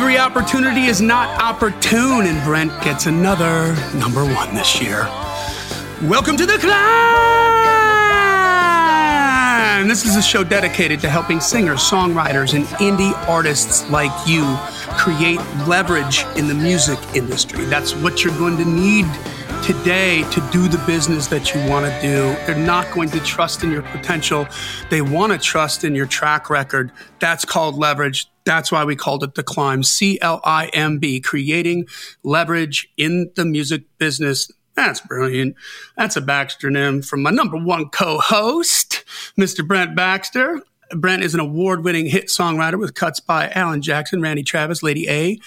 Every opportunity is not opportune, and Brent gets another number one this year. Welcome to the climb! This is a show dedicated to helping singers, songwriters, and indie artists like you create leverage in the music industry. That's what you're going to need today to do the business that you want to do. They're not going to trust in your potential. They want to trust in your track record. That's called leverage. That's why we called it the climb. C L I M B, creating leverage in the music business. That's brilliant. That's a Baxternym from my number one co-host, Mr. Brent Baxter. Brent is an award-winning hit songwriter with cuts by Alan Jackson, Randy Travis, Lady A,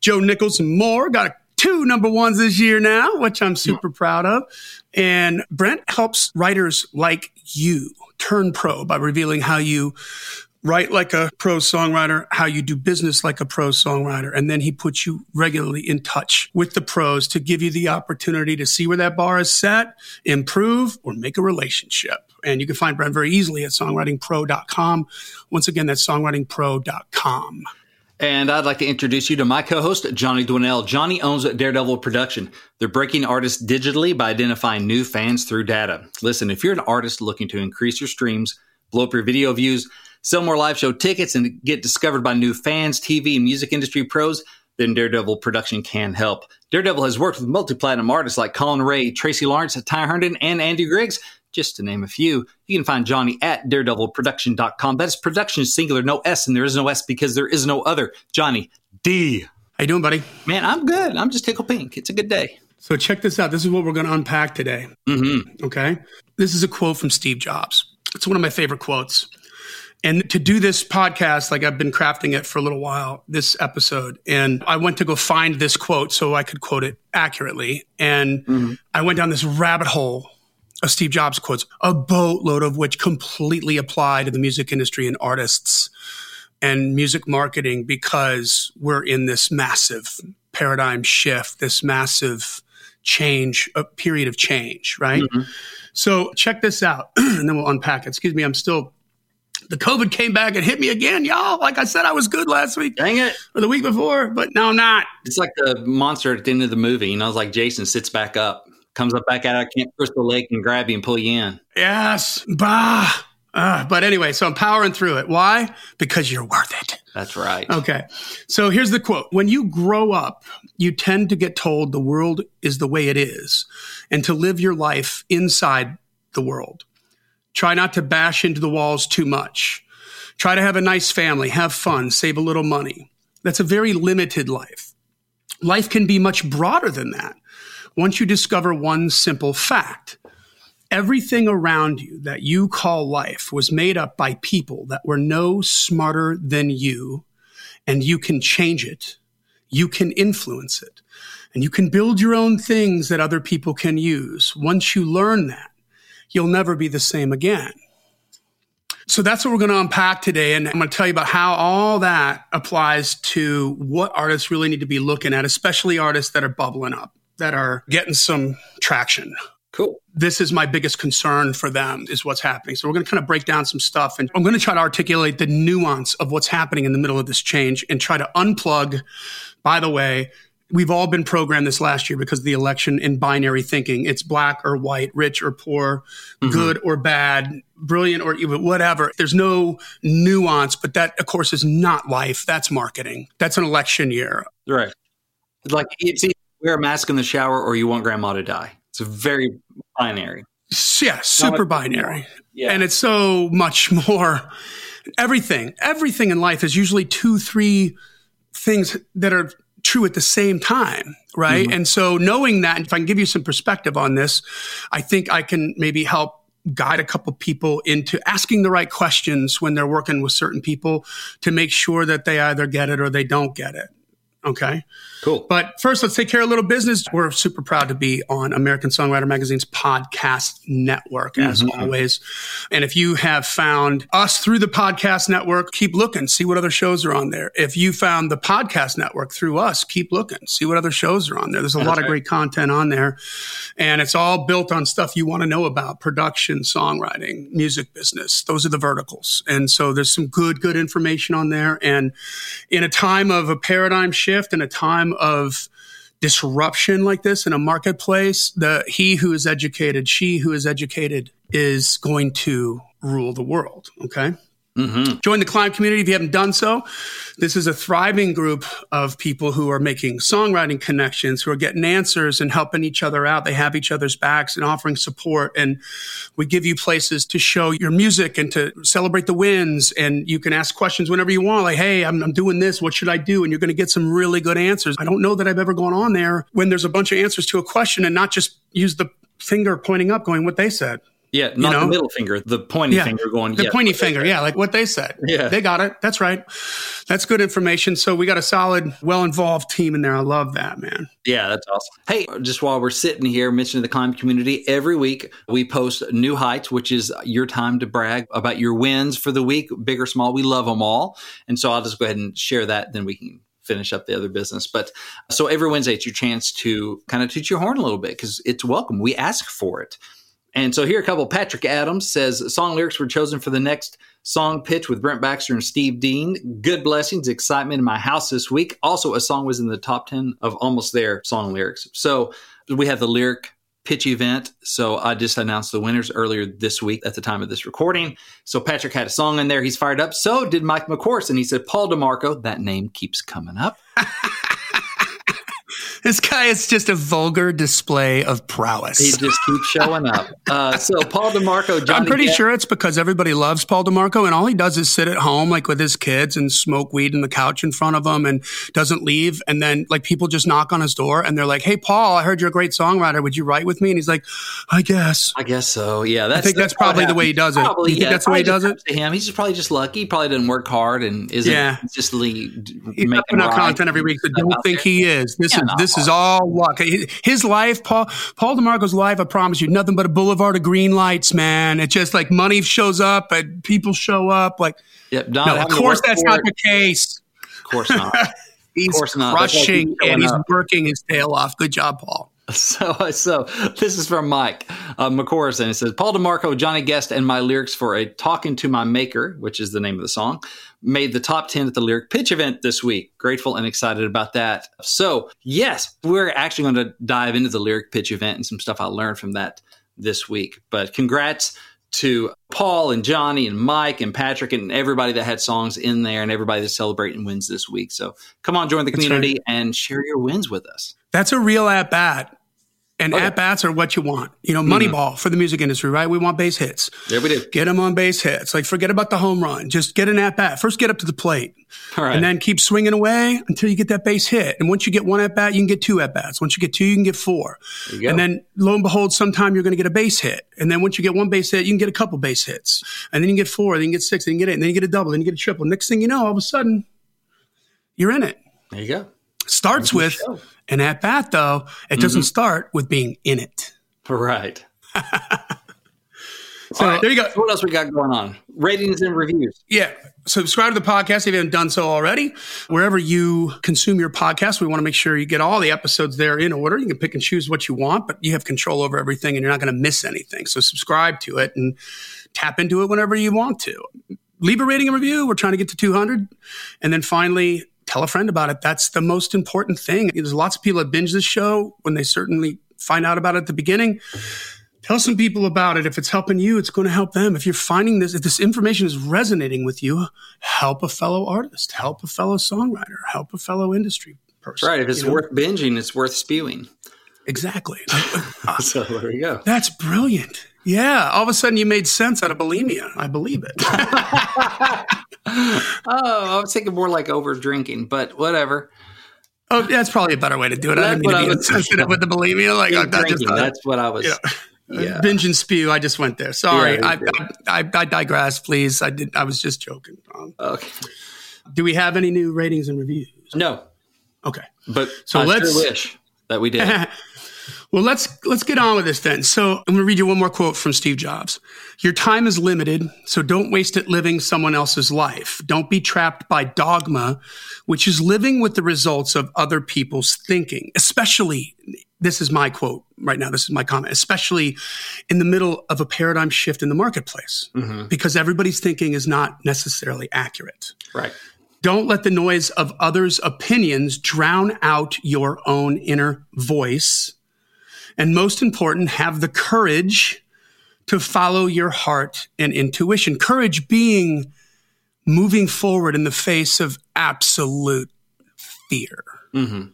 Joe Nichols, and more. Got a two number ones this year now, which I'm super proud of. And Brent helps writers like you turn pro by revealing how you write like a pro songwriter, how you do business like a pro songwriter. And then he puts you regularly in touch with the pros to give you the opportunity to see where that bar is set, improve, or make a relationship. And you can find Brent very easily at songwritingpro.com. Once again, that's songwritingpro.com. And I'd like to introduce you to my co-host, Johnny Dwinell. Johnny owns Daredevil Production. They're breaking artists digitally by identifying new fans through data. Listen, if you're an artist looking to increase your streams, blow up your video views, sell more live show tickets, and get discovered by new fans, TV, and music industry pros, then Daredevil Production can help. Daredevil has worked with multi-platinum artists like Collin Raye, Tracy Lawrence, Ty Herndon, and Andy Griggs just to name a few. You can find Johnny at daredevilproduction.com. That is production singular, no S, and there is no S because there is no other. Johnny D. How you doing, buddy? Man, I'm good. I'm just tickle pink. It's a good day. So check this out. This is what we're going to unpack today. Mm-hmm. Okay. This is a quote from Steve Jobs. It's one of my favorite quotes. And to do this podcast, like I've been crafting it for a little while, this episode, and I went to go find this quote so I could quote it accurately. And mm-hmm. I went down this rabbit hole Steve Jobs quotes, a boatload of which completely apply to the music industry and artists and music marketing because we're in this massive paradigm shift, this massive change, a period of change, right? Mm-hmm. So check this out, and then we'll unpack it. Excuse me, I'm still. The COVID came back and hit me again, y'all. Like I said, I was good last week. Dang it. Or the week before, but now I'm not. It's like the monster at the end of the movie. You know, it's like Jason sits back up comes up back out of Camp Crystal Lake and grab you and pull you in. Yes. Bah. Uh, but anyway, so I'm powering through it. Why? Because you're worth it. That's right. Okay. So here's the quote. When you grow up, you tend to get told the world is the way it is and to live your life inside the world. Try not to bash into the walls too much. Try to have a nice family, have fun, save a little money. That's a very limited life. Life can be much broader than that once you discover one simple fact everything around you that you call life was made up by people that were no smarter than you, and you can change it. You can influence it. And you can build your own things that other people can use. Once you learn that, you'll never be the same again. So that's what we're going to unpack today. And I'm going to tell you about how all that applies to what artists really need to be looking at, especially artists that are bubbling up that are getting some traction. Cool. This is my biggest concern for them is what's happening. So we're going to kind of break down some stuff and I'm going to try to articulate the nuance of what's happening in the middle of this change and try to unplug. By the way, we've all been programmed this last year because of the election in binary thinking. It's black or white, rich or poor, mm-hmm. good or bad, brilliant or whatever. There's no nuance, but that of course is not life. That's marketing. That's an election year. Right. Like it's wear a mask in the shower or you want grandma to die. It's a very binary. Yeah, super binary. Yeah. And it's so much more everything. Everything in life is usually two, three things that are true at the same time, right? Mm-hmm. And so knowing that, if I can give you some perspective on this, I think I can maybe help guide a couple people into asking the right questions when they're working with certain people to make sure that they either get it or they don't get it. Okay. Cool. But first, let's take care of a little business. We're super proud to be on American Songwriter Magazine's podcast network, as Mhm. always. And if you have found us through the podcast network, keep looking, see what other shows are on there. If you found the podcast network through us, keep looking, see what other shows are on there. There's a That's lot of great content on there. And it's all built on stuff you want to know about production, songwriting, music business. Those are the verticals. And so there's some good, good information on there. And in a time of a paradigm shift, in a time of disruption like this in a marketplace, the he who is educated, she who is educated is going to rule the world. Okay. Hmm Join the Climb community if you haven't done so. This is a thriving group of people who are making songwriting connections, who are getting answers and helping each other out. They have each other's backs and offering support. And we give you places to show your music and to celebrate the wins. And you can ask questions whenever you want, like, hey, I'm, I'm doing this. What should I do? And you're going to get some really good answers. I don't know that I've ever gone on there when there's a bunch of answers to a question and not just use the finger pointing up going what they said. Yeah, not know? the middle finger, the pointy Yeah. finger going. The yeah, pointy finger, yeah, like what they said. Yeah. They got it. That's right. That's good information. So we got a solid, well involved team in there. I love that, man. Yeah, that's awesome. Hey, just while we're sitting here mentioning the climb community, every week we post New Heights, which is your time to brag about your wins for the week, big or small. We love them all. And so I'll just go ahead and share that. Then we can finish up the other business. But so every Wednesday, it's your chance to kind of toot your horn a little bit because it's welcome. We ask for it. And so here a couple. Patrick Adams says song lyrics were chosen for the next song pitch with Brent Baxter and Steve Dean. Good blessings, excitement in my house this week. Also, a song was in the top 10 of almost their song lyrics. So we have the lyric pitch event. So I just announced the winners earlier this week at the time of this recording. So Patrick had a song in there. He's fired up. So did Mike McCourse. And he said, Paul DeMarco, that name keeps coming up. This guy is just a vulgar display of prowess. He just keeps showing up. Uh, so Paul DeMarco, Johnny I'm pretty Depp- sure it's because everybody loves Paul DeMarco and all he does is sit at home like with his kids and smoke weed in the couch in front of him and doesn't leave. And then like people just knock on his door and they're like, Hey, Paul, I heard you're a great songwriter. Would you write with me? And he's like, I guess. I guess so. Yeah, that's, I think that's probably the way he does it. Probably, you think yeah, that's the way he does it? To him, he's just probably just lucky. He probably doesn't work hard and isn't Yeah. consistently He's making content every week, but don't think there. he is. This Yeah, is no. this is all luck. His life, Paul Paul DeMarco's life. I promise you, nothing but a boulevard of green lights, man. It's just like money shows up and people show up. Like, Yep, no, of course that's not it. the case. Of course not. He's course not. Crushing he's and he's up. working his tail off. Good job, Paul. So, so this is from Mike uh. It says Paul DeMarco, Johnny Guest, and my lyrics for a "Talking to My Maker," which is the name of the song, made the top ten at the lyric pitch event this week. Grateful and excited about that. So, yes, we're actually going to dive into the lyric pitch event and some stuff I learned from that this week. But congrats to Paul and Johnny and Mike and Patrick and everybody that had songs in there and everybody that's celebrating wins this week. So, come on, join the community and share your wins with us. That's a real at bat. And yeah. at bats are what you want. You know, Moneyball mm-hmm. for the music industry, right? We want base hits. There we do. Get them on base hits. Like, forget about the home run. Just get an at bat. First, get up to the plate. All right. and then keep swinging away until you get that base hit. And once you get one at bat, you can get two at bats. Once you get two, you can get four. There you go. And then lo and behold, sometime you're going to get a base hit. And then once you get one base hit, you can get a couple base hits. And then you get four, then you get six, then you get eight, and then you get a double, then you get a triple. Next thing you know, all of a sudden, you're in it. there you go. Starts with show. an at bat, though. It Mm-hmm. doesn't start with being in it. Right. So right. there you go. What else we got going on? Ratings and reviews. Yeah. Subscribe to the podcast if you haven't done so already. Wherever you consume your podcast, we want to make sure you get all the episodes there in order. You can pick and choose what you want, but you have control over everything and you're not going to miss anything. So subscribe to it and tap into it whenever you want to. Leave a rating and review. We're trying to get to 200. And then finally, tell a friend about it. That's the most important thing. There's lots of people that binge this show when they certainly find out about it at the beginning. Tell some people about it. If it's helping you, it's going to help them. If you're finding this, if this information is resonating with you, help a fellow artist, help a fellow songwriter, help a fellow industry person. Right. If it's you know? worth binging, it's worth spewing. exactly. So there we go. That's brilliant. Yeah. All of a sudden, you made sense out of bulimia. I believe it. Oh, I was thinking more like over drinking, but whatever. oh, that's probably a better way to do it. I didn't mean to be was- insensitive with the bulimia. Like, I'm just, drinking. That's what I was. yeah. Yeah. binge and spew. I just went there. Sorry, Yeah, I. I, I, I digress. Please, I did. I was just joking. Um, Okay. do we have any new ratings and reviews? No. Okay. But So I let's- sure wish that we did. well, let's let's get on with this then. So I'm going to read you one more quote from Steve Jobs. Your time is limited, so don't waste it living someone else's life. Don't be trapped by dogma, which is living with the results of other people's thinking, especially this is my quote right now. This is my comment, especially in the middle of a paradigm shift in the marketplace, mm-hmm. because everybody's thinking is not necessarily accurate. right. Don't let the noise of others' opinions drown out your own inner voice. And most important, have the courage to follow your heart and intuition. Courage being moving forward in the face of absolute fear. Mm-hmm.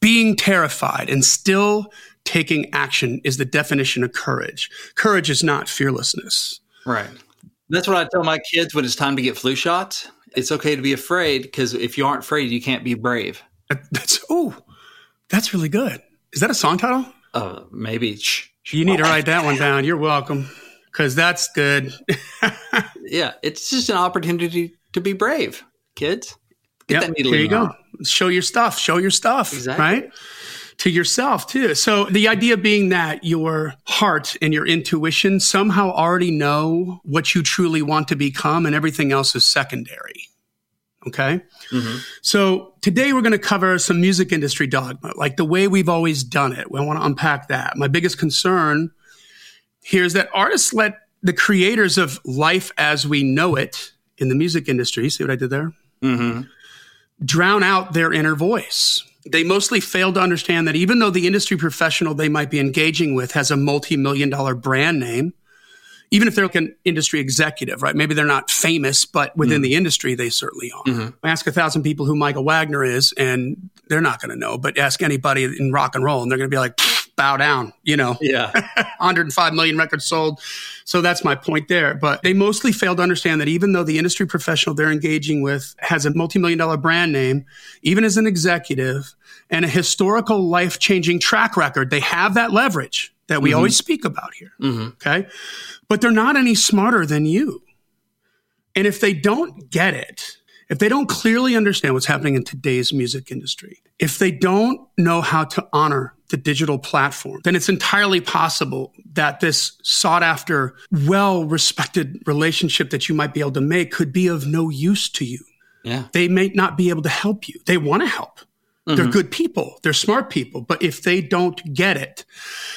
Being terrified and still taking action is the definition of courage. Courage is not fearlessness. Right. That's what I tell my kids when it's time to get flu shots. It's okay to be afraid because if you aren't afraid, you can't be brave. That's, oh, that's really good. Is that a song title? Uh, maybe. Shh, shh. You need to write that one down. You're welcome. Because that's good. Yeah, it's just an opportunity to be brave, kids. Get Yep, that needle Here in you go. Show your stuff. Show your stuff. Exactly. Right? To yourself, too. So the idea being that your heart and your intuition somehow already know what you truly want to become, and everything else is secondary. Okay? Mm-hmm. So today we're going to cover some music industry dogma, like the way we've always done it. We want to unpack that. My biggest concern here is that artists let the creators of life as we know it in the music industry, see what I did there? Mm-hmm. drown out their inner voice. They mostly fail to understand that even though the industry professional they might be engaging with has a multi million dollar brand name, even if they're like an industry executive, right? Maybe they're not famous, but within mm-hmm. the industry, they certainly are. Mm-hmm. Ask a thousand people who Michael Wagner is, and they're not going to know. But ask anybody in rock and roll, and they're going to be like, bow down, you know. Yeah. 105 million records sold. So that's my point there. But they mostly fail to understand that even though the industry professional they're engaging with has a multi-million dollar brand name, even as an executive and a historical life changing track record, they have that leverage that we always mm-hmm. speak about here. Mm-hmm. Okay. But they're not any smarter than you. And if they don't get it, if they don't clearly understand what's happening in today's music industry, if they don't know how to honor the digital platform, then it's entirely possible that this sought after, well respected relationship that you might be able to make could be of no use to you. Yeah. They may not be able to help you. They want to help. They're mm-hmm. good people. They're smart people. But if they don't get it,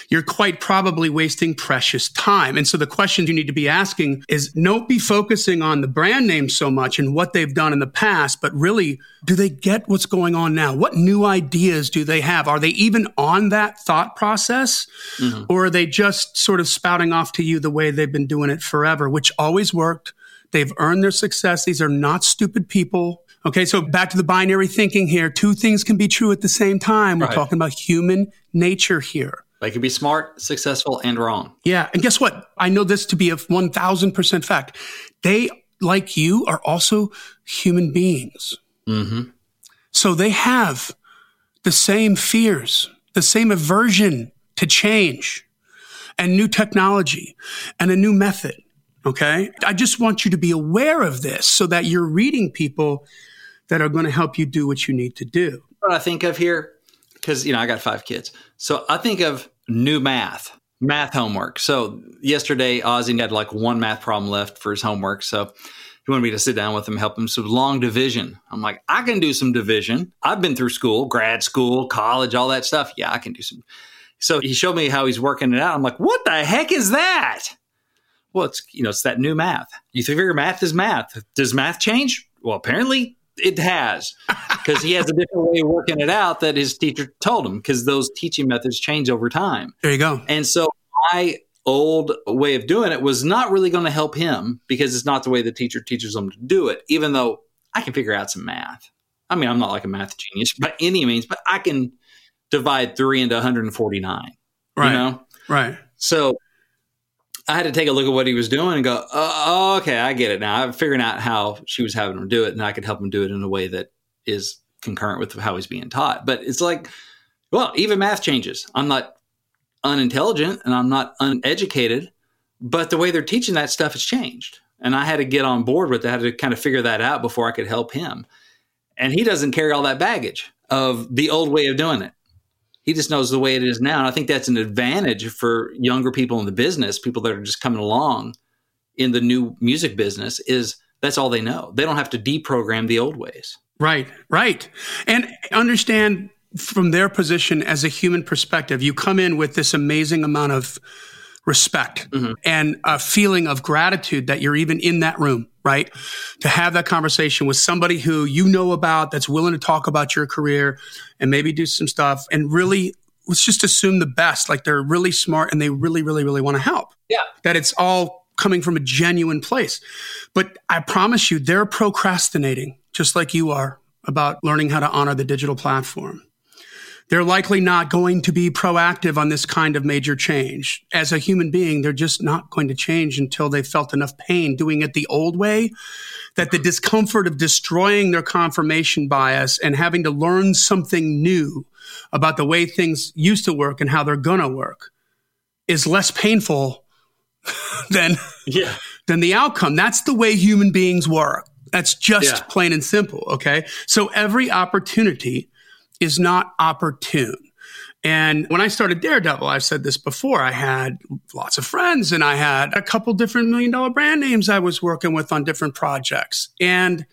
you're quite probably wasting precious time. And so the questions you need to be asking is don't be focusing on the brand name so much and what they've done in the past, but really, do they get what's going on now? What new ideas do they have? Are they even on that thought process? Mm-hmm. Or are they just sort of spouting off to you the way they've been doing it forever, which always worked? They've earned their success. These are not stupid people. Okay, so back to the binary thinking here. Two things can be true at the same time. We're Right. talking about human nature here. They can be smart, successful, and wrong. Yeah. And guess what? I know this to be a 1000% fact. They, like you, are also human beings. Mm-hmm. So they have the same fears, the same aversion to change and new technology and a new method. Okay. I just want you to be aware of this so that you're reading people that are going to help you do what you need to do. What I think of here, because you know I got five kids, so I think of new math, math homework. So yesterday, Ozzy had like one math problem left for his homework, so he wanted me to sit down with him, help him. So long division. I'm like, I can do some division. I've been through school, grad school, college, all that stuff. Yeah, I can do some. So he showed me how he's working it out. I'm like, what the heck is that? Well, it's you know, it's that new math. You figure math is math. Does math change? Well, apparently it has, because he has a different way of working it out that his teacher told him. Because those teaching methods change over time, There you go. and so my old way of doing it was not really going to help him because it's not the way the teacher teaches them to do it. Even though I can figure out some math. I mean, I'm not like a math genius by any means, but I can divide three into 149. Right. You know, Right. so I had to take a look at what he was doing and go, oh, okay, I get it now. I'm figuring out how she was having him do it, and I could help him do it in a way that is concurrent with how he's being taught. But it's like, well, even math changes. I'm not unintelligent and I'm not uneducated, but the way they're teaching that stuff has changed. And I had to get on board with that, to kind of figure that out before I could help him. And he doesn't carry all that baggage of the old way of doing it. He just knows the way it is now. And I think that's an advantage for younger people in the business, people that are just coming along in the new music business, is that's all they know. They don't have to deprogram the old ways. Right, right. And understand from their position as a human perspective, you come in with this amazing amount of respect mm-hmm. and a feeling of gratitude that you're even in that room, right? To have that conversation with somebody who you know about that's willing to talk about your career and maybe do some stuff and really let's just assume the best. Like they're really smart and they really, really, really want to help. Yeah. That it's all coming from a genuine place. But I promise you, they're procrastinating just like you are about learning how to honor the digital platform. They're likely not going to be proactive on this kind of major change. As a human being, they're just not going to change until they've felt enough pain doing it the old way that the discomfort of destroying their confirmation bias and having to learn something new about the way things used to work and how they're going to work is less painful than, yeah. than the outcome. That's the way human beings work. That's just yeah. plain and simple. Okay. So every opportunity is not opportune. And when I started Daredevil, I've said this before, I had lots of friends and I had a couple different million dollar brand names I was working with on different projects. And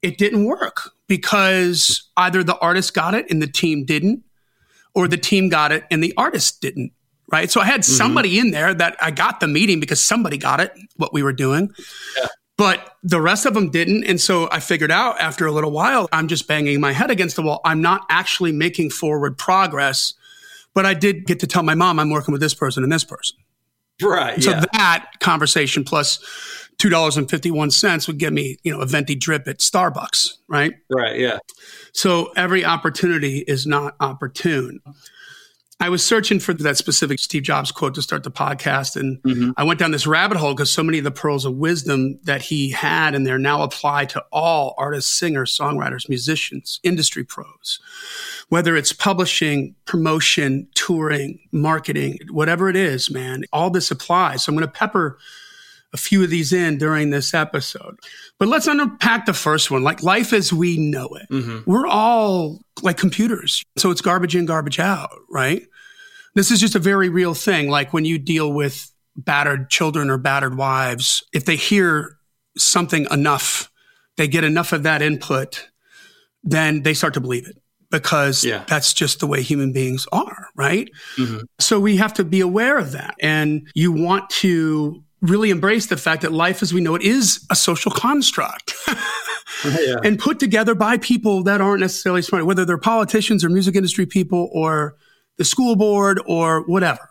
it didn't work because either the artist got it and the team didn't, or the team got it and the artist didn't. Right. So I had mm-hmm. somebody in there that I got the meeting because somebody got it, what we were doing. Yeah but the rest of them didn't. And so I figured out after a little while, I'm just banging my head against the wall. I'm not actually making forward progress, but I did get to tell my mom I'm working with this person and this person. Right. So yeah. that conversation plus two dollars and fifty one cents would get me, you know, a venti drip at Starbucks, right? Right. Yeah. So every opportunity is not opportune. I was searching for that specific Steve Jobs quote to start the podcast. And mm-hmm. I went down this rabbit hole because so many of the pearls of wisdom that he had and they're now applied to all artists, singers, songwriters, musicians, industry pros, whether it's publishing, promotion, touring, marketing, whatever it is, man, all this applies. So I'm going to pepper a few of these in during this episode. But let's unpack the first one, like life as we know it. Mm-hmm. We're all like computers. So it's garbage in, garbage out, right? This is just a very real thing. Like when you deal with battered children or battered wives, if they hear something enough, they get enough of that input, then they start to believe it because yeah. that's just the way human beings are, right? Mm-hmm. So we have to be aware of that. And you want to really embrace the fact that life as we know it is a social construct. yeah. And put together by people that aren't necessarily smart, whether they're politicians or music industry people or the school board or whatever.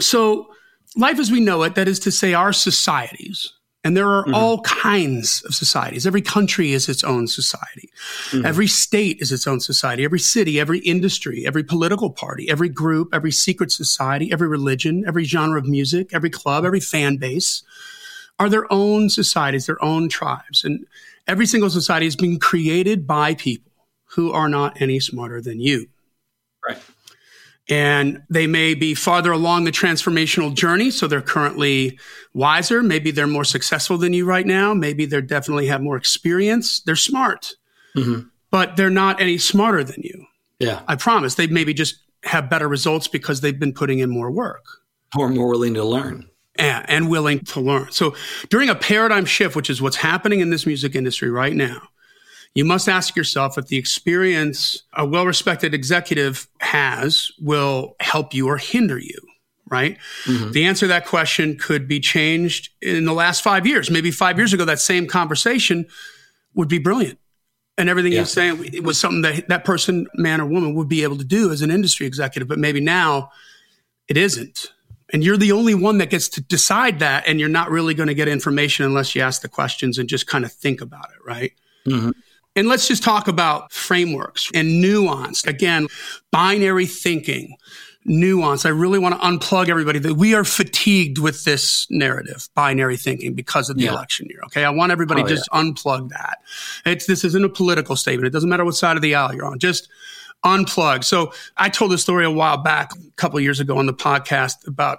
So, life as we know it, that is to say, our societies, and there are mm-hmm. all kinds of societies. Every country is its own society. Mm-hmm. Every state is its own society. Every city, every industry, every political party, every group, every secret society, every religion, every genre of music, every club, every fan base are their own societies, their own tribes. And every single society has been created by people who are not any smarter than you. And they may be farther along the transformational journey. So they're currently wiser. Maybe they're more successful than you right now. Maybe they definitely have more experience. They're smart, mm-hmm. but they're not any smarter than you. Yeah. I promise. They maybe just have better results because they've been putting in more work. Or more willing to learn. And, and willing to learn. So during a paradigm shift, which is what's happening in this music industry right now, you must ask yourself if the experience a well respected executive has will help you or hinder you, right? Mm-hmm. The answer to that question could be changed in the last five years. Maybe five years ago, that same conversation would be brilliant. And everything yeah. you're saying was something that that person, man or woman, would be able to do as an industry executive. But maybe now it isn't. And you're the only one that gets to decide that. And you're not really going to get information unless you ask the questions and just kind of think about it, right? Mm-hmm. And let's just talk about frameworks and nuance. Again, binary thinking, nuance. I really want to unplug everybody that we are fatigued with this narrative, binary thinking, because of the yeah. election year. Okay. I want everybody oh, just yeah. unplug that. It's, this isn't a political statement. It doesn't matter what side of the aisle you're on. Just unplug. So I told this story a while back, a couple years ago on the podcast about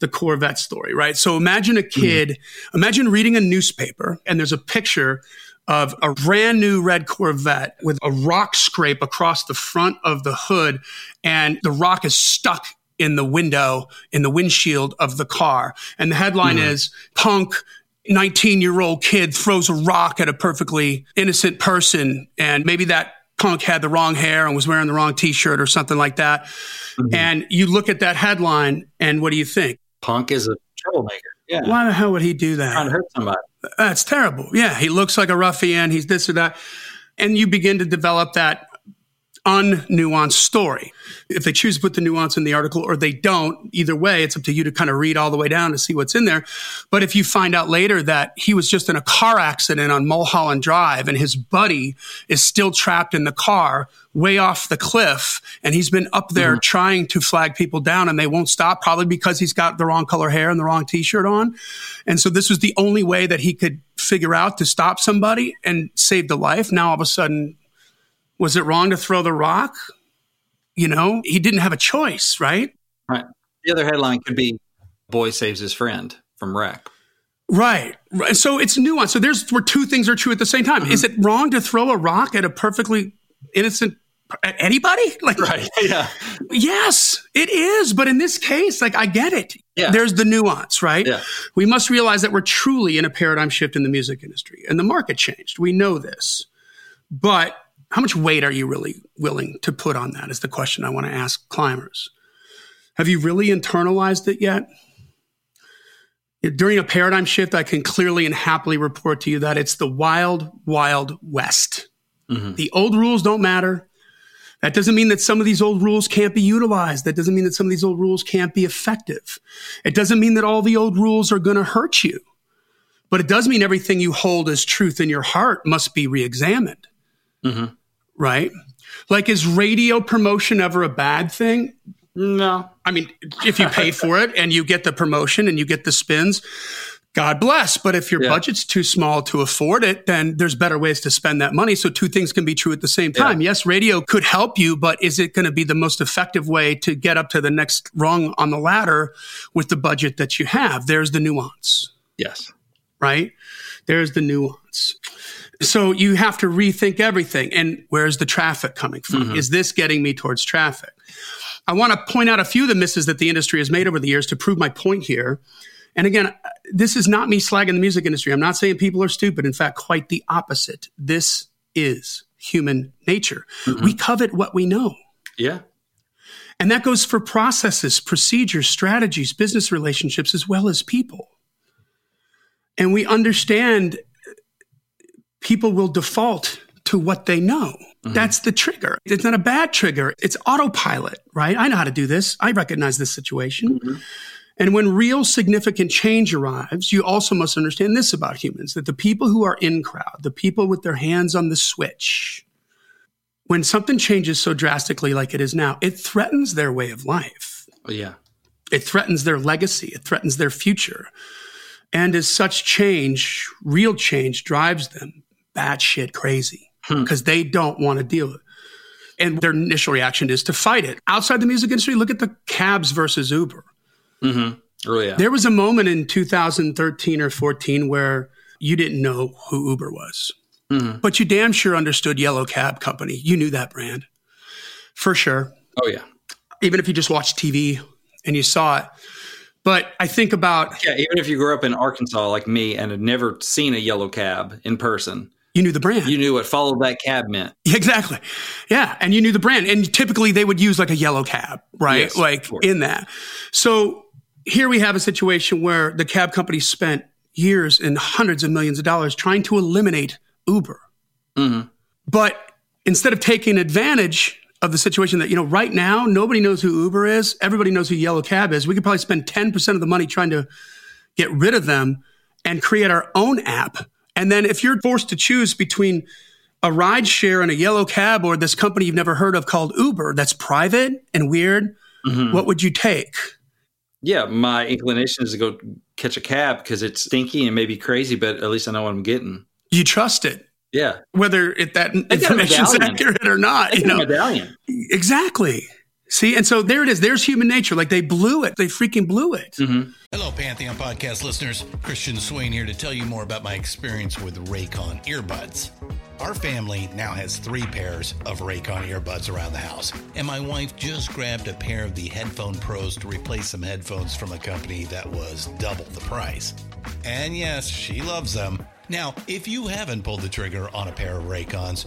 the Corvette story, right? So imagine a kid, mm-hmm. imagine reading a newspaper and there's a picture of a brand new red Corvette with a rock scrape across the front of the hood, and the rock is stuck in the window, in the windshield of the car. And the headline mm-hmm. is Punk 19 year old kid throws a rock at a perfectly innocent person. And maybe that punk had the wrong hair and was wearing the wrong t shirt or something like that. Mm-hmm. And you look at that headline and what do you think? Punk is a troublemaker. Yeah. Why the hell would he do that? Trying to hurt somebody. That's terrible. Yeah. He looks like a ruffian. He's this or that. And you begin to develop that unnuanced story. If they choose to put the nuance in the article or they don't, either way, it's up to you to kind of read all the way down to see what's in there. But if you find out later that he was just in a car accident on Mulholland Drive and his buddy is still trapped in the car way off the cliff and he's been up there mm-hmm. trying to flag people down and they won't stop, probably because he's got the wrong color hair and the wrong t shirt on. And so this was the only way that he could figure out to stop somebody and save the life. Now all of a sudden, was it wrong to throw the rock? You know, he didn't have a choice, right? Right. The other headline could be Boy saves his friend from wreck. Right. right. So it's nuanced. So there's where two things are true at the same time. Mm-hmm. Is it wrong to throw a rock at a perfectly innocent at anybody? Like Right. Yeah. Yes, it is. But in this case, like I get it. Yeah. There's the nuance, right? Yeah. We must realize that we're truly in a paradigm shift in the music industry. And the market changed. We know this. But how much weight are you really willing to put on that? Is the question I want to ask climbers. Have you really internalized it yet? During a paradigm shift, I can clearly and happily report to you that it's the wild, wild west. Mm-hmm. The old rules don't matter. That doesn't mean that some of these old rules can't be utilized. That doesn't mean that some of these old rules can't be effective. It doesn't mean that all the old rules are going to hurt you. But it does mean everything you hold as truth in your heart must be reexamined. Mm-hmm right? Like, is radio promotion ever a bad thing? No. I mean, if you pay for it and you get the promotion and you get the spins, God bless. But if your yeah. budget's too small to afford it, then there's better ways to spend that money. So two things can be true at the same time. Yeah. Yes, radio could help you, but is it going to be the most effective way to get up to the next rung on the ladder with the budget that you have? There's the nuance. Yes. Right? There's the nuance. So you have to rethink everything. And where's the traffic coming from? Mm-hmm. Is this getting me towards traffic? I want to point out a few of the misses that the industry has made over the years to prove my point here. And again, this is not me slagging the music industry. I'm not saying people are stupid. In fact, quite the opposite. This is human nature. Mm-hmm. We covet what we know. Yeah. And that goes for processes, procedures, strategies, business relationships, as well as people. And we understand people will default to what they know. Mm-hmm. That's the trigger. It's not a bad trigger. It's autopilot, right? I know how to do this. I recognize this situation. Mm-hmm. And when real significant change arrives, you also must understand this about humans that the people who are in crowd, the people with their hands on the switch, when something changes so drastically like it is now, it threatens their way of life. Oh, yeah. It threatens their legacy. It threatens their future. And as such change, real change drives them batshit crazy because hmm. they don't want to deal with it. And their initial reaction is to fight it. Outside the music industry, look at the cabs versus Uber. Mm-hmm. Oh, yeah. There was a moment in 2013 or 14 where you didn't know who Uber was, mm-hmm. but you damn sure understood Yellow Cab Company. You knew that brand for sure. Oh, yeah. Even if you just watched TV and you saw it. But I think about. Yeah, even if you grew up in Arkansas like me and had never seen a yellow cab in person, you knew the brand. You knew what follow that cab meant. Exactly. Yeah. And you knew the brand. And typically they would use like a yellow cab, right? Yes, like in that. So here we have a situation where the cab company spent years and hundreds of millions of dollars trying to eliminate Uber. Mm-hmm. But instead of taking advantage of the situation that, you know, right now, nobody knows who Uber is. Everybody knows who Yellow Cab is. We could probably spend 10% of the money trying to get rid of them and create our own app and then if you're forced to choose between a ride share and a yellow cab or this company you've never heard of called Uber that's private and weird, mm-hmm. what would you take? Yeah, my inclination is to go catch a cab because it's stinky and maybe crazy, but at least I know what I'm getting. You trust it. Yeah. Whether it, that information is accurate or not. you know? medallion. Exactly. See, and so there it is. There's human nature. Like they blew it. They freaking blew it. Mm-hmm. Hello, Pantheon podcast listeners. Christian Swain here to tell you more about my experience with Raycon earbuds. Our family now has three pairs of Raycon earbuds around the house, and my wife just grabbed a pair of the Headphone Pros to replace some headphones from a company that was double the price. And yes, she loves them. Now, if you haven't pulled the trigger on a pair of Raycons,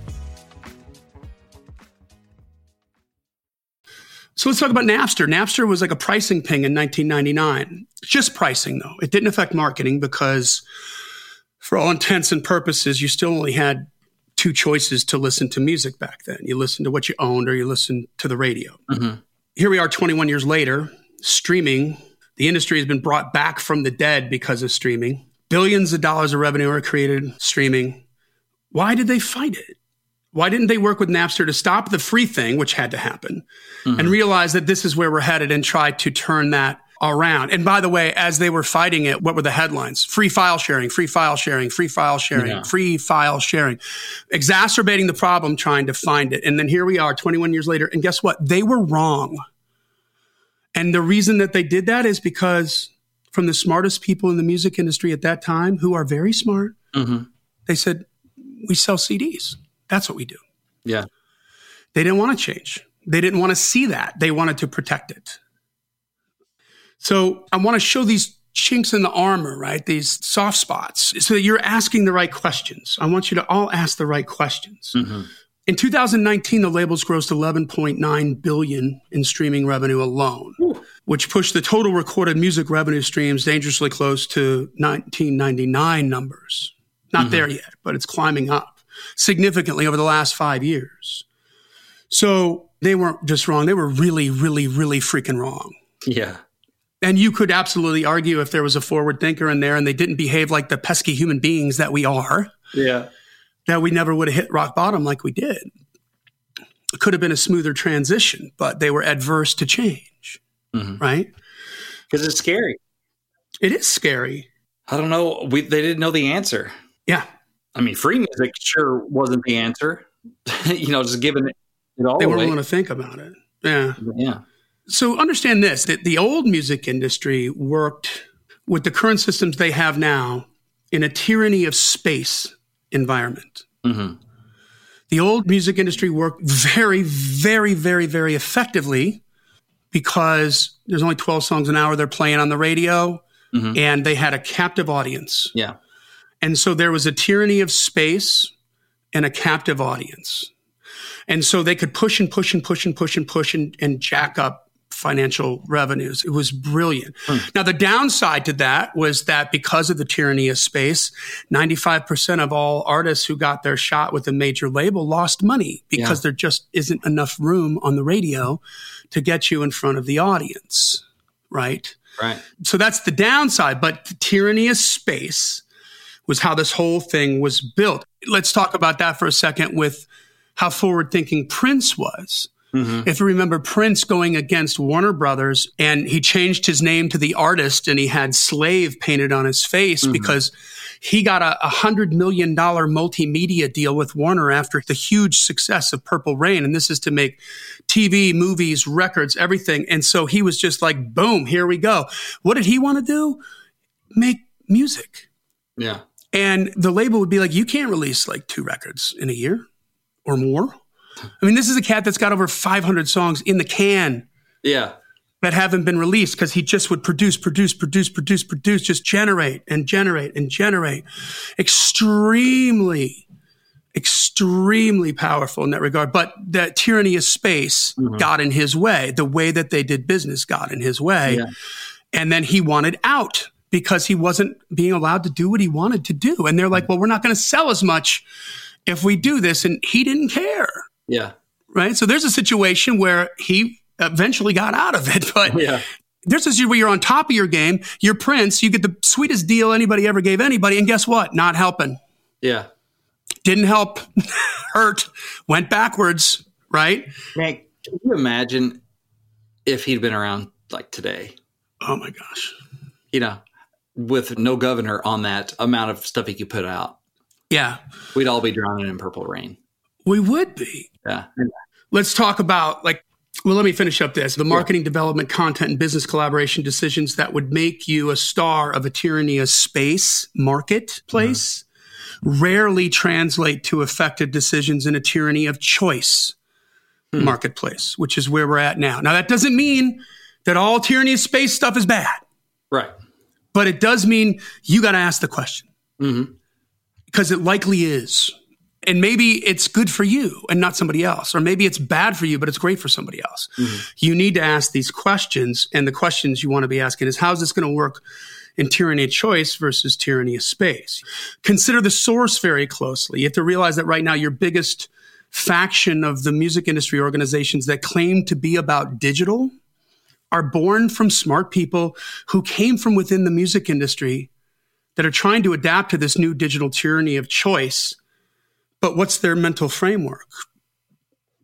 So let's talk about Napster. Napster was like a pricing ping in 1999. Just pricing, though. It didn't affect marketing because, for all intents and purposes, you still only had two choices to listen to music back then. You listened to what you owned or you listened to the radio. Mm-hmm. Here we are 21 years later, streaming. The industry has been brought back from the dead because of streaming. Billions of dollars of revenue are created streaming. Why did they fight it? Why didn't they work with Napster to stop the free thing, which had to happen, mm-hmm. and realize that this is where we're headed and try to turn that around? And by the way, as they were fighting it, what were the headlines? Free file sharing, free file sharing, free file sharing, yeah. free file sharing, exacerbating the problem, trying to find it. And then here we are 21 years later. And guess what? They were wrong. And the reason that they did that is because from the smartest people in the music industry at that time, who are very smart, mm-hmm. they said, we sell CDs. That's what we do. Yeah. They didn't want to change. They didn't want to see that. They wanted to protect it. So I want to show these chinks in the armor, right? These soft spots so that you're asking the right questions. I want you to all ask the right questions. Mm-hmm. In 2019, the labels grossed 11.9 billion in streaming revenue alone, Ooh. which pushed the total recorded music revenue streams dangerously close to 1999 numbers. Not mm-hmm. there yet, but it's climbing up significantly over the last five years. So they weren't just wrong. They were really, really, really freaking wrong. Yeah. And you could absolutely argue if there was a forward thinker in there and they didn't behave like the pesky human beings that we are. Yeah. That we never would have hit rock bottom like we did. It could have been a smoother transition, but they were adverse to change. Mm-hmm. Right? Because it's scary. It is scary. I don't know. We, they didn't know the answer. Yeah. I mean, free music sure wasn't the answer. you know, just giving it, all They weren't willing to think about it. Yeah. Yeah. So understand this that the old music industry worked with the current systems they have now in a tyranny of space environment. Mm-hmm. The old music industry worked very, very, very, very effectively because there's only 12 songs an hour they're playing on the radio mm-hmm. and they had a captive audience. Yeah. And so there was a tyranny of space and a captive audience. And so they could push and push and push and push and push and, and jack up financial revenues. It was brilliant. Hmm. Now, the downside to that was that because of the tyranny of space, 95% of all artists who got their shot with a major label lost money because yeah. there just isn't enough room on the radio to get you in front of the audience. Right. Right. So that's the downside. But the tyranny of space was how this whole thing was built. Let's talk about that for a second with how forward thinking Prince was. Mm-hmm. If you remember Prince going against Warner Brothers and he changed his name to the artist and he had slave painted on his face mm-hmm. because he got a, a hundred million dollar multimedia deal with Warner after the huge success of Purple Rain. And this is to make TV, movies, records, everything. And so he was just like, boom, here we go. What did he want to do? Make music. Yeah. And the label would be like, you can't release like two records in a year or more. I mean, this is a cat that's got over 500 songs in the can Yeah. that haven't been released because he just would produce, produce, produce, produce, produce, just generate and generate and generate. Extremely, extremely powerful in that regard. But that tyranny of space mm-hmm. got in his way. The way that they did business got in his way. Yeah. And then he wanted out because he wasn't being allowed to do what he wanted to do. And they're like, well, we're not going to sell as much if we do this. And he didn't care Yeah. right? So there's a situation where he eventually got out of it, but Yeah. there's a situation where you're on top of your game. You're Prince. You get the sweetest deal anybody ever gave anybody, and guess what? Not helping. Yeah. Didn't help. Hurt. Went backwards. Right? Man, can you imagine if he'd been around like today? Oh my gosh. You know, with no governor on that amount of stuff he could put out, Yeah, we'd all be drowning in purple rain. we would be. Yeah. Let's talk about like. Well, let me finish up this. The marketing, development, content, and business collaboration decisions that would make you a star of a tyranny of space marketplace mm-hmm. rarely translate to effective decisions in a tyranny of choice hmm. marketplace, which is where we're at now. Now, that doesn't mean that all tyranny of space stuff is bad, Right. But it does mean you got to ask the question Mm-hmm. because it likely is. And maybe it's good for you and not somebody else. Or maybe it's bad for you, but it's great for somebody else. You need to ask these questions. And the questions you want to be asking is how's this going to work in tyranny of choice versus tyranny of space? Consider the source very closely. You have to realize that right now, your biggest faction of the music industry organizations that claim to be about digital are born from smart people who came from within the music industry that are trying to adapt to this new digital tyranny of choice. But what's their mental framework?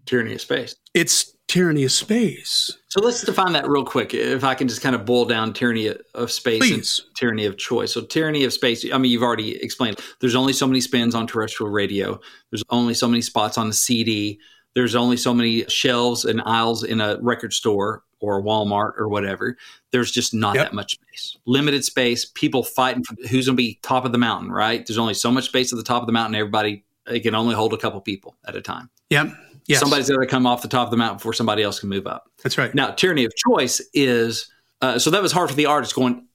Tyranny of space. It's tyranny of space. So let's define that real quick. If I can just kind of boil down tyranny of space Please. and tyranny of choice. So tyranny of space, I mean, you've already explained. There's only so many spins on terrestrial radio. There's only so many spots on the CD. There's only so many shelves and aisles in a record store or Walmart or whatever. There's just not Yep. that much space. Limited space. People fighting for who's going to be top of the mountain, right? There's only so much space at the top of the mountain. Everybody, it can only hold a couple people at a time. Yep. Yes. Somebody's got to come off the top of the mountain before somebody else can move up. That's right. Now, tyranny of choice is uh, so that was hard for the artist going,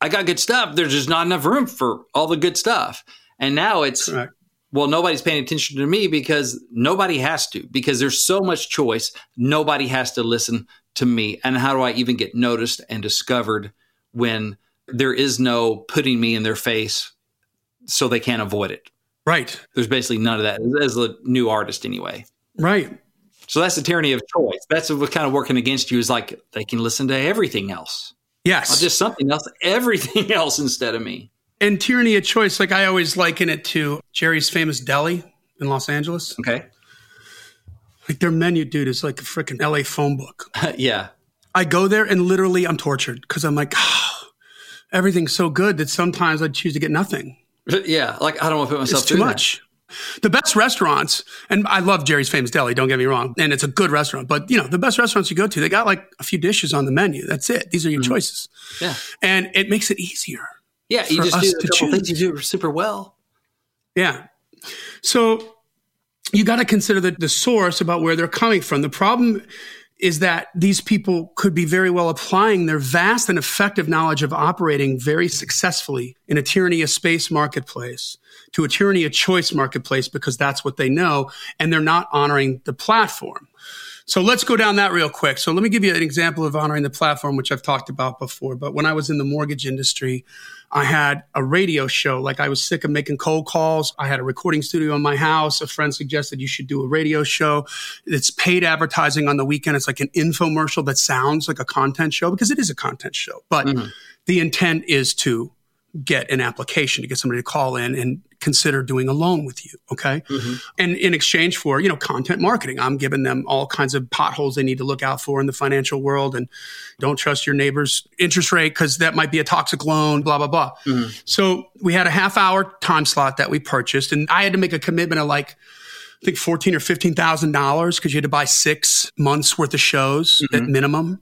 I got good stuff. There's just not enough room for all the good stuff. And now it's, Correct. well, nobody's paying attention to me because nobody has to, because there's so much choice. Nobody has to listen to me. And how do I even get noticed and discovered when there is no putting me in their face so they can't avoid it? Right. There's basically none of that as a new artist, anyway. Right. So that's the tyranny of choice. That's what's kind of working against you is like they can listen to everything else, Yes. not just something else, everything else instead of me. and tyranny of choice, like I always liken it to Jerry's famous deli in Los Angeles. Okay. Like their menu, dude, is like a freaking LA phone book. yeah. I go there and literally I'm tortured because I'm like, oh, everything's so good that sometimes I choose to get nothing. Yeah. Like I don't want to put myself It's too that. much. The best restaurants, and I love Jerry's Famous Deli, don't get me wrong, and it's a good restaurant, but you know, the best restaurants you go to, they got like a few dishes on the menu. That's it. These are your mm-hmm. choices. Yeah. And it makes it easier. Yeah. You just us do a to couple things you choose. do super well. Yeah. So you got to consider the, the source about where they're coming from. The problem is that these people could be very well applying their vast and effective knowledge of operating very successfully in a tyranny of space marketplace to a tyranny of choice marketplace because that's what they know and they're not honoring the platform. So let's go down that real quick. So let me give you an example of honoring the platform, which I've talked about before. But when I was in the mortgage industry, I had a radio show. Like I was sick of making cold calls. I had a recording studio in my house. A friend suggested you should do a radio show. It's paid advertising on the weekend. It's like an infomercial that sounds like a content show because it is a content show. But mm-hmm. the intent is to get an application to get somebody to call in and consider doing a loan with you. Okay. And in exchange for, you know, content marketing, I'm giving them all kinds of potholes they need to look out for in the financial world and don't trust your neighbor's interest rate because that might be a toxic loan, blah, blah, blah. So we had a half hour time slot that we purchased and I had to make a commitment of like, I think fourteen or fifteen thousand dollars because you had to buy six months worth of shows mm-hmm. at minimum.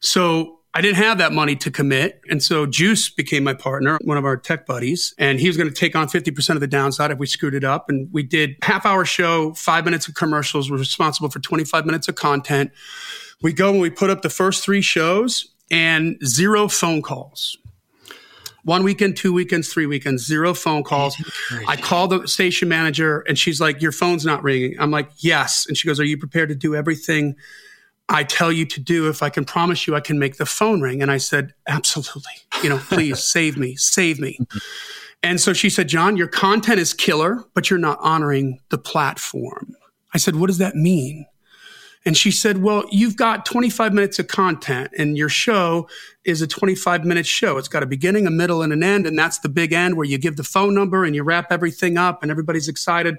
So I didn't have that money to commit. And so Juice became my partner, one of our tech buddies, and he was going to take on 50% of the downside if we screwed it up. And we did half hour show, five minutes of commercials. We're responsible for 25 minutes of content. We go and we put up the first three shows and zero phone calls one weekend, two weekends, three weekends, zero phone calls. I call the station manager and she's like, Your phone's not ringing. I'm like, Yes. And she goes, Are you prepared to do everything I tell you to do if I can promise you I can make the phone ring? And I said, Absolutely. You know, please save me, save me. And so she said, John, your content is killer, but you're not honoring the platform. I said, What does that mean? And she said, Well, you've got 25 minutes of content, and your show is a 25 minute show. It's got a beginning, a middle, and an end. And that's the big end where you give the phone number and you wrap everything up and everybody's excited.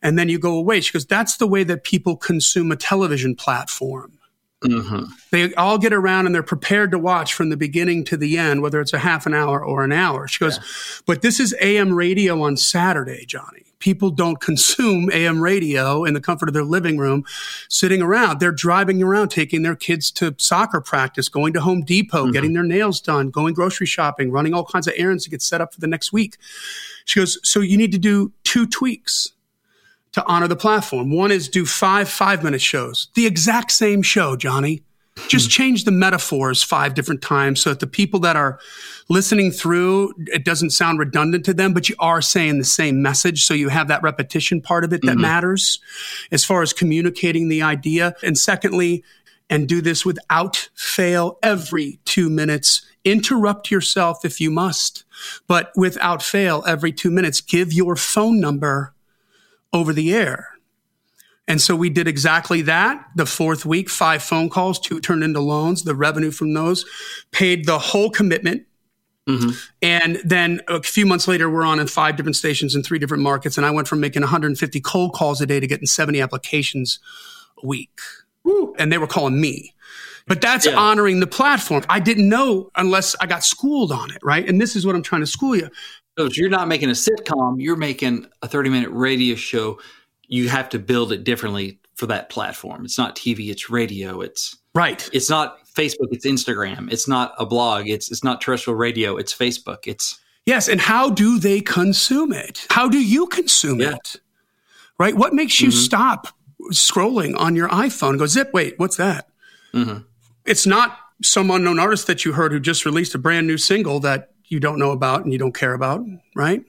And then you go away. She goes, That's the way that people consume a television platform. Mm-hmm. They all get around and they're prepared to watch from the beginning to the end, whether it's a half an hour or an hour. She goes, yeah. but this is AM radio on Saturday, Johnny. People don't consume AM radio in the comfort of their living room, sitting around. They're driving around, taking their kids to soccer practice, going to Home Depot, mm-hmm. getting their nails done, going grocery shopping, running all kinds of errands to get set up for the next week. She goes, so you need to do two tweaks to honor the platform. One is do five five minute shows, the exact same show, Johnny. Just hmm. change the metaphors five different times so that the people that are listening through, it doesn't sound redundant to them, but you are saying the same message. So you have that repetition part of it that mm-hmm. matters as far as communicating the idea. And secondly, and do this without fail every two minutes. Interrupt yourself if you must, but without fail every two minutes. Give your phone number over the air. And so we did exactly that. The fourth week, five phone calls, two turned into loans. The revenue from those paid the whole commitment. Mm-hmm. And then a few months later, we're on in five different stations in three different markets. And I went from making 150 cold calls a day to getting 70 applications a week. Woo. And they were calling me. But that's yeah. honoring the platform. I didn't know unless I got schooled on it, right? And this is what I'm trying to school you. So if you're not making a sitcom, you're making a 30 minute radio show. You have to build it differently for that platform. It's not TV, it's radio. It's right. It's not Facebook, it's Instagram. It's not a blog. It's it's not terrestrial radio. It's Facebook. It's yes. And how do they consume it? How do you consume yeah. it? Right. What makes you mm-hmm. stop scrolling on your iPhone? go zip. Wait, what's that? Mm-hmm. It's not some unknown artist that you heard who just released a brand new single that you don't know about and you don't care about, right?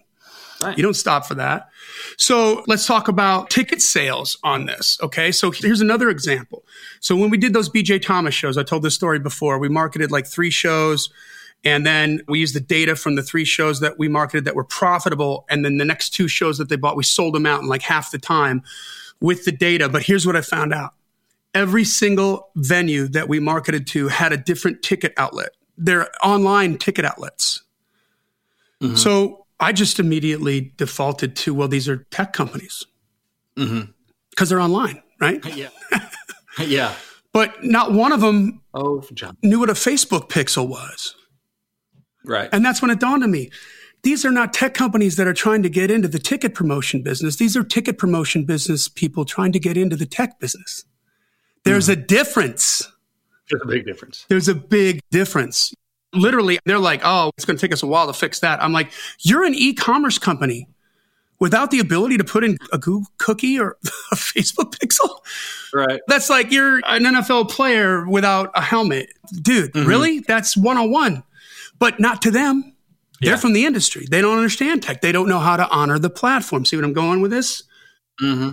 Right. You don't stop for that. So let's talk about ticket sales on this. Okay. So here's another example. So when we did those BJ Thomas shows, I told this story before, we marketed like three shows and then we used the data from the three shows that we marketed that were profitable. And then the next two shows that they bought, we sold them out in like half the time with the data. But here's what I found out. Every single venue that we marketed to had a different ticket outlet. They're online ticket outlets. Mm-hmm. So I just immediately defaulted to, well, these are tech companies because mm-hmm. they're online, right? Yeah. yeah. But not one of them oh, John. knew what a Facebook pixel was. Right. And that's when it dawned on me. These are not tech companies that are trying to get into the ticket promotion business. These are ticket promotion business people trying to get into the tech business. There's mm. a difference. There's a big difference. There's a big difference literally they're like, oh, it's going to take us a while to fix that. I'm like, you're an e-commerce company without the ability to put in a Google cookie or a Facebook pixel. Right. That's like you're an NFL player without a helmet. Dude, mm-hmm. really? That's one on one. But not to them. They're from the industry. They don't understand tech. They don't know how to honor the platform. See what I'm going with this? Mm-hmm.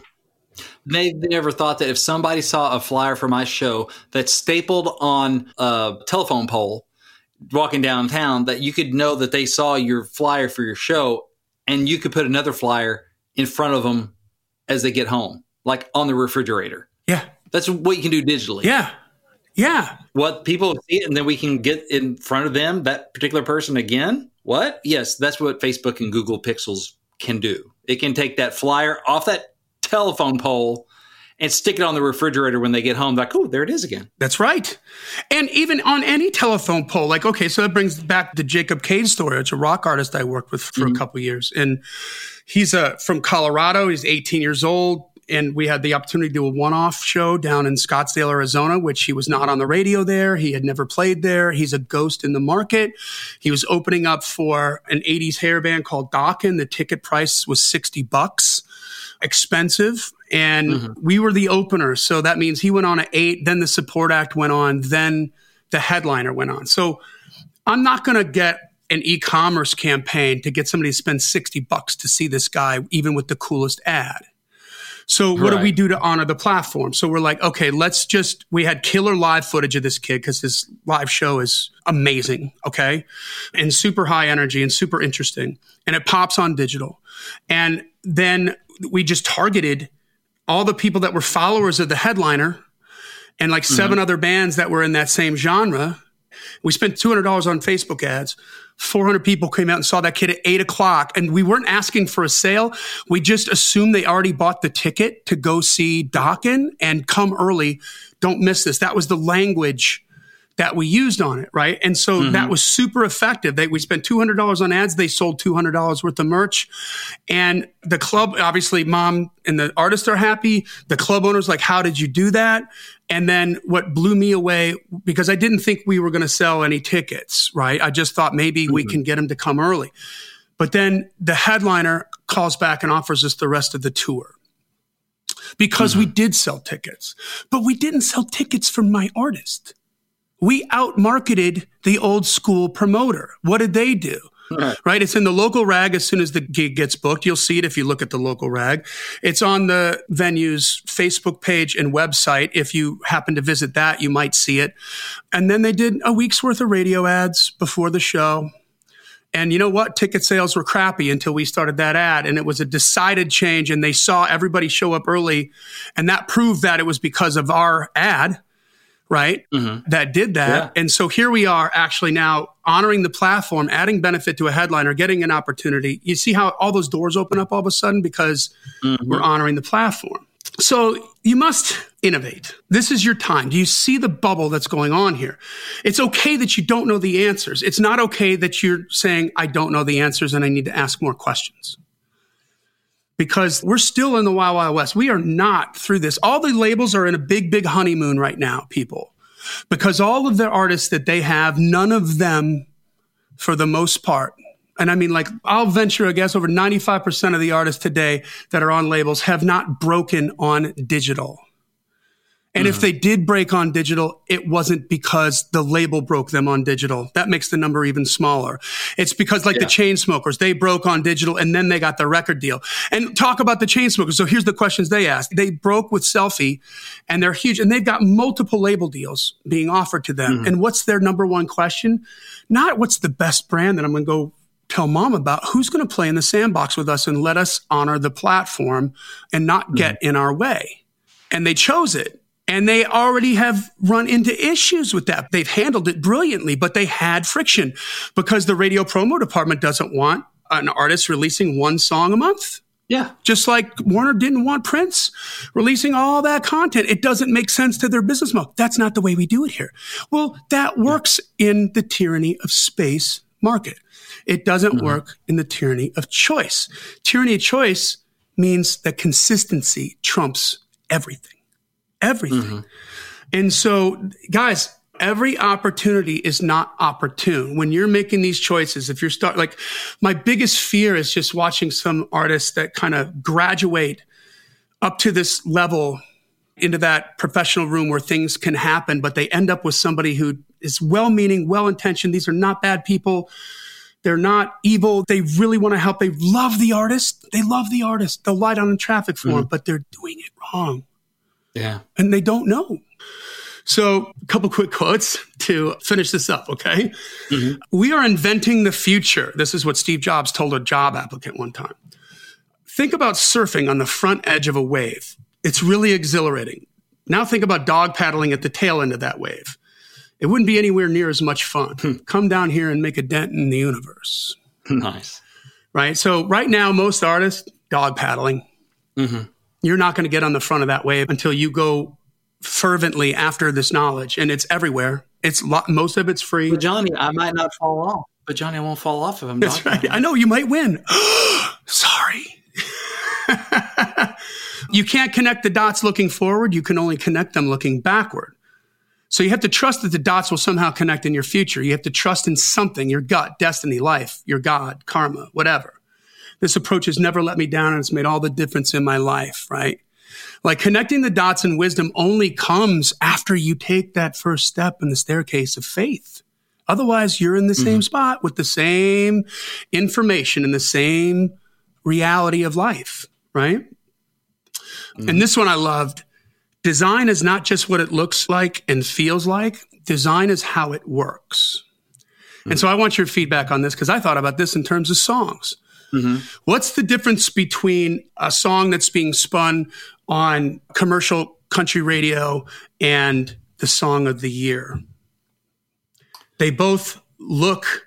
They, they never thought that if somebody saw a flyer for my show that's stapled on a telephone pole walking downtown that you could know that they saw your flyer for your show and you could put another flyer in front of them as they get home, like on the refrigerator. Yeah. That's what you can do digitally. Yeah. Yeah. What people see and then we can get in front of them, that particular person again. What? Yes, that's what Facebook and Google Pixels can do. It can take that flyer off that telephone pole and stick it on the refrigerator when they get home. Like, oh, there it is again. That's right. And even on any telephone pole, like, okay, so that brings back the Jacob Cade story. It's a rock artist I worked with for mm-hmm. a couple years. And he's uh, from Colorado. He's 18 years old. and we had the opportunity to do a one-off show down in Scottsdale, Arizona, which he was not on the radio there. He had never played there. He's a ghost in the market. He was opening up for an 80s hair band called Dokken. The ticket price was 60 bucks. Expensive. And mm-hmm. we were the opener. So that means he went on at eight, then the support act went on, then the headliner went on. So I'm not going to get an e-commerce campaign to get somebody to spend 60 bucks to see this guy, even with the coolest ad. So what right. do we do to honor the platform? So we're like, okay, let's just, we had killer live footage of this kid because his live show is amazing. Okay. And super high energy and super interesting. And it pops on digital. And then we just targeted all the people that were followers of the headliner and like 7 mm-hmm. other bands that were in that same genre. We spent $200 on Facebook ads 400 people came out and saw that kid at eight o'clock. And we weren't asking for a sale. We just assumed they already bought the ticket to go see Dokken and come early. Don't miss this. That was the language that we used on it, right? And so mm-hmm. that was super effective. They, we spent $200 on ads. They sold $200 worth of merch. And the club, obviously, mom and the artists are happy. The club owner's like, how did you do that? And then what blew me away, because I didn't think we were going to sell any tickets, right? I just thought maybe mm-hmm. we can get them to come early. But then the headliner calls back and offers us the rest of the tour because mm-hmm. we did sell tickets, but we didn't sell tickets for my artist we outmarketed the old school promoter. What did they do? Right. right. It's in the local rag as soon as the gig gets booked. You'll see it if you look at the local rag. It's on the venue's Facebook page and website. If you happen to visit that, you might see it. And then they did a week's worth of radio ads before the show. And you know what? Ticket sales were crappy until we started that ad. And it was a decided change. And they saw everybody show up early. And that proved that it was because of our ad right? Mm-hmm. That did that. Yeah. And so here we are actually now honoring the platform, adding benefit to a headliner, getting an opportunity. You see how all those doors open up all of a sudden because mm-hmm. we're honoring the platform. So you must innovate. This is your time. Do you see the bubble that's going on here? It's okay that you don't know the answers. It's not okay that you're saying, I don't know the answers and I need to ask more questions because we're still in the Wild Wild West. We are not through this. All the labels are in a big, big honeymoon right now, people, because all of the artists that they have, none of them, for the most part, and I mean, like, I'll venture a guess over 95% of the artists today that are on labels have not broken on digital. And mm-hmm. if they did break on digital, it wasn't because the label broke them on digital. That makes the number even smaller. It's because like yeah. the Chainsmokers, they broke on digital and then they got the record deal. And talk about the Chainsmokers. So here's the questions they asked. They broke with Selfie and they're huge and they've got multiple label deals being offered to them. Mm-hmm. And what's their number one question? Not what's the best brand that I'm going to go tell mom about who's going to play in the sandbox with us and let us honor the platform and not get mm-hmm. in our way. And they chose it. And they already have run into issues with that. They've handled it brilliantly, but they had friction because the radio promo department doesn't want an artist releasing one song a month. Yeah. Just like Warner didn't want Prince releasing all that content. It doesn't make sense to their business model. That's not the way we do it here. Well, that works in the tyranny of space market. It doesn't mm-hmm. work in the tyranny of choice. Tyranny of choice means that consistency trumps everything everything. Mm-hmm. And so, guys, every opportunity is not opportune. When you're making these choices, if you're start like my biggest fear is just watching some artists that kind of graduate up to this level into that professional room where things can happen, but they end up with somebody who is well meaning, well intentioned. These are not bad people. They're not evil. They really want to help. They love the artist. They love the artist. They'll lie down in traffic for mm-hmm. but they're doing it wrong. Yeah. And they don't know. So, a couple quick quotes to finish this up, okay? Mm-hmm. We are inventing the future. This is what Steve Jobs told a job applicant one time. Think about surfing on the front edge of a wave. It's really exhilarating. Now think about dog paddling at the tail end of that wave. It wouldn't be anywhere near as much fun. Hmm. Come down here and make a dent in the universe. Nice. Right? So, right now, most artists, dog paddling. Mm-hmm you're not going to get on the front of that wave until you go fervently after this knowledge and it's everywhere. It's lo- most of it's free. But Johnny, I might not fall off, but Johnny, I won't fall off if I'm That's right. I know you might win. Sorry. You can't connect the dots looking forward. You can only connect them looking backward. So you have to trust that the dots will somehow connect in your future. You have to trust in something, your gut, destiny, life, your God, karma, whatever. This approach has never let me down and it's made all the difference in my life, right? Like connecting the dots and wisdom only comes after you take that first step in the staircase of faith. Otherwise, you're in the same mm-hmm. spot with the same information and the same reality of life, right? Mm-hmm. And this one I loved. Design is not just what it looks like and feels like, design is how it works. Mm-hmm. And so I want your feedback on this because I thought about this in terms of songs. Mm-hmm. What's the difference between a song that's being spun on commercial country radio and the song of the year? They both look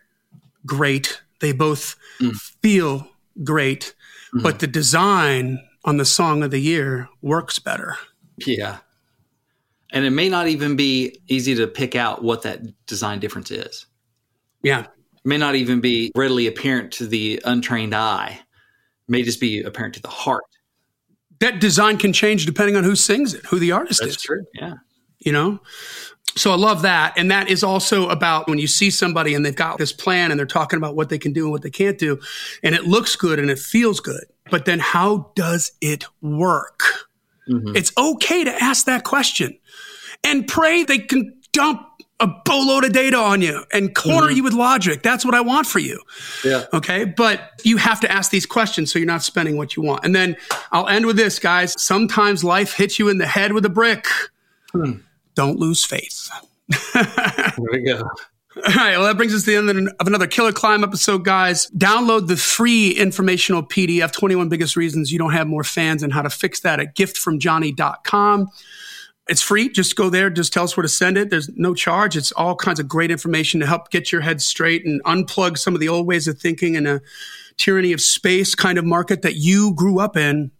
great. They both mm. feel great, mm-hmm. but the design on the song of the year works better. Yeah. And it may not even be easy to pick out what that design difference is. Yeah. May not even be readily apparent to the untrained eye. May just be apparent to the heart. That design can change depending on who sings it, who the artist That's is. True. Yeah. You know? So I love that. And that is also about when you see somebody and they've got this plan and they're talking about what they can do and what they can't do. And it looks good and it feels good. But then how does it work? Mm-hmm. It's okay to ask that question and pray they can dump a boatload of data on you and corner mm-hmm. you with logic. That's what I want for you. Yeah. Okay. But you have to ask these questions so you're not spending what you want. And then I'll end with this, guys. Sometimes life hits you in the head with a brick. Hmm don't lose faith. there we go. All right, well, that brings us to the end of another Killer Climb episode, guys. Download the free informational PDF 21 Biggest Reasons You Don't Have More Fans and How to Fix That at giftfromjohnny.com. It's free. Just go there. Just tell us where to send it. There's no charge. It's all kinds of great information to help get your head straight and unplug some of the old ways of thinking in a tyranny of space kind of market that you grew up in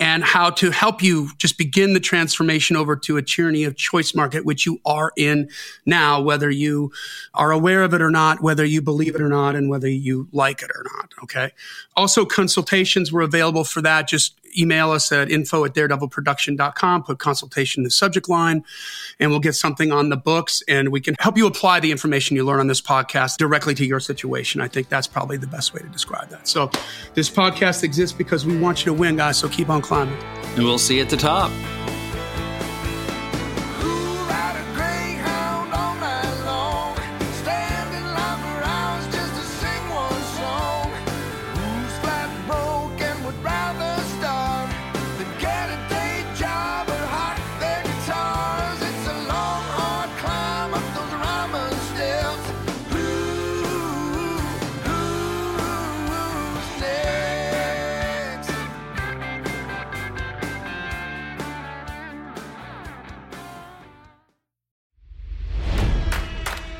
and how to help you just begin the transformation over to a tyranny of choice market, which you are in now, whether you are aware of it or not, whether you believe it or not, and whether you like it or not. Okay. Also, consultations were available for that. Just email us at info at daredevilproduction.com, put consultation in the subject line, and we'll get something on the books and we can help you apply the information you learn on this podcast directly to your situation. I think that's probably the best way to describe that. So this podcast exists because we want you to win, guys. So keep on climbing. And we'll see you at the top.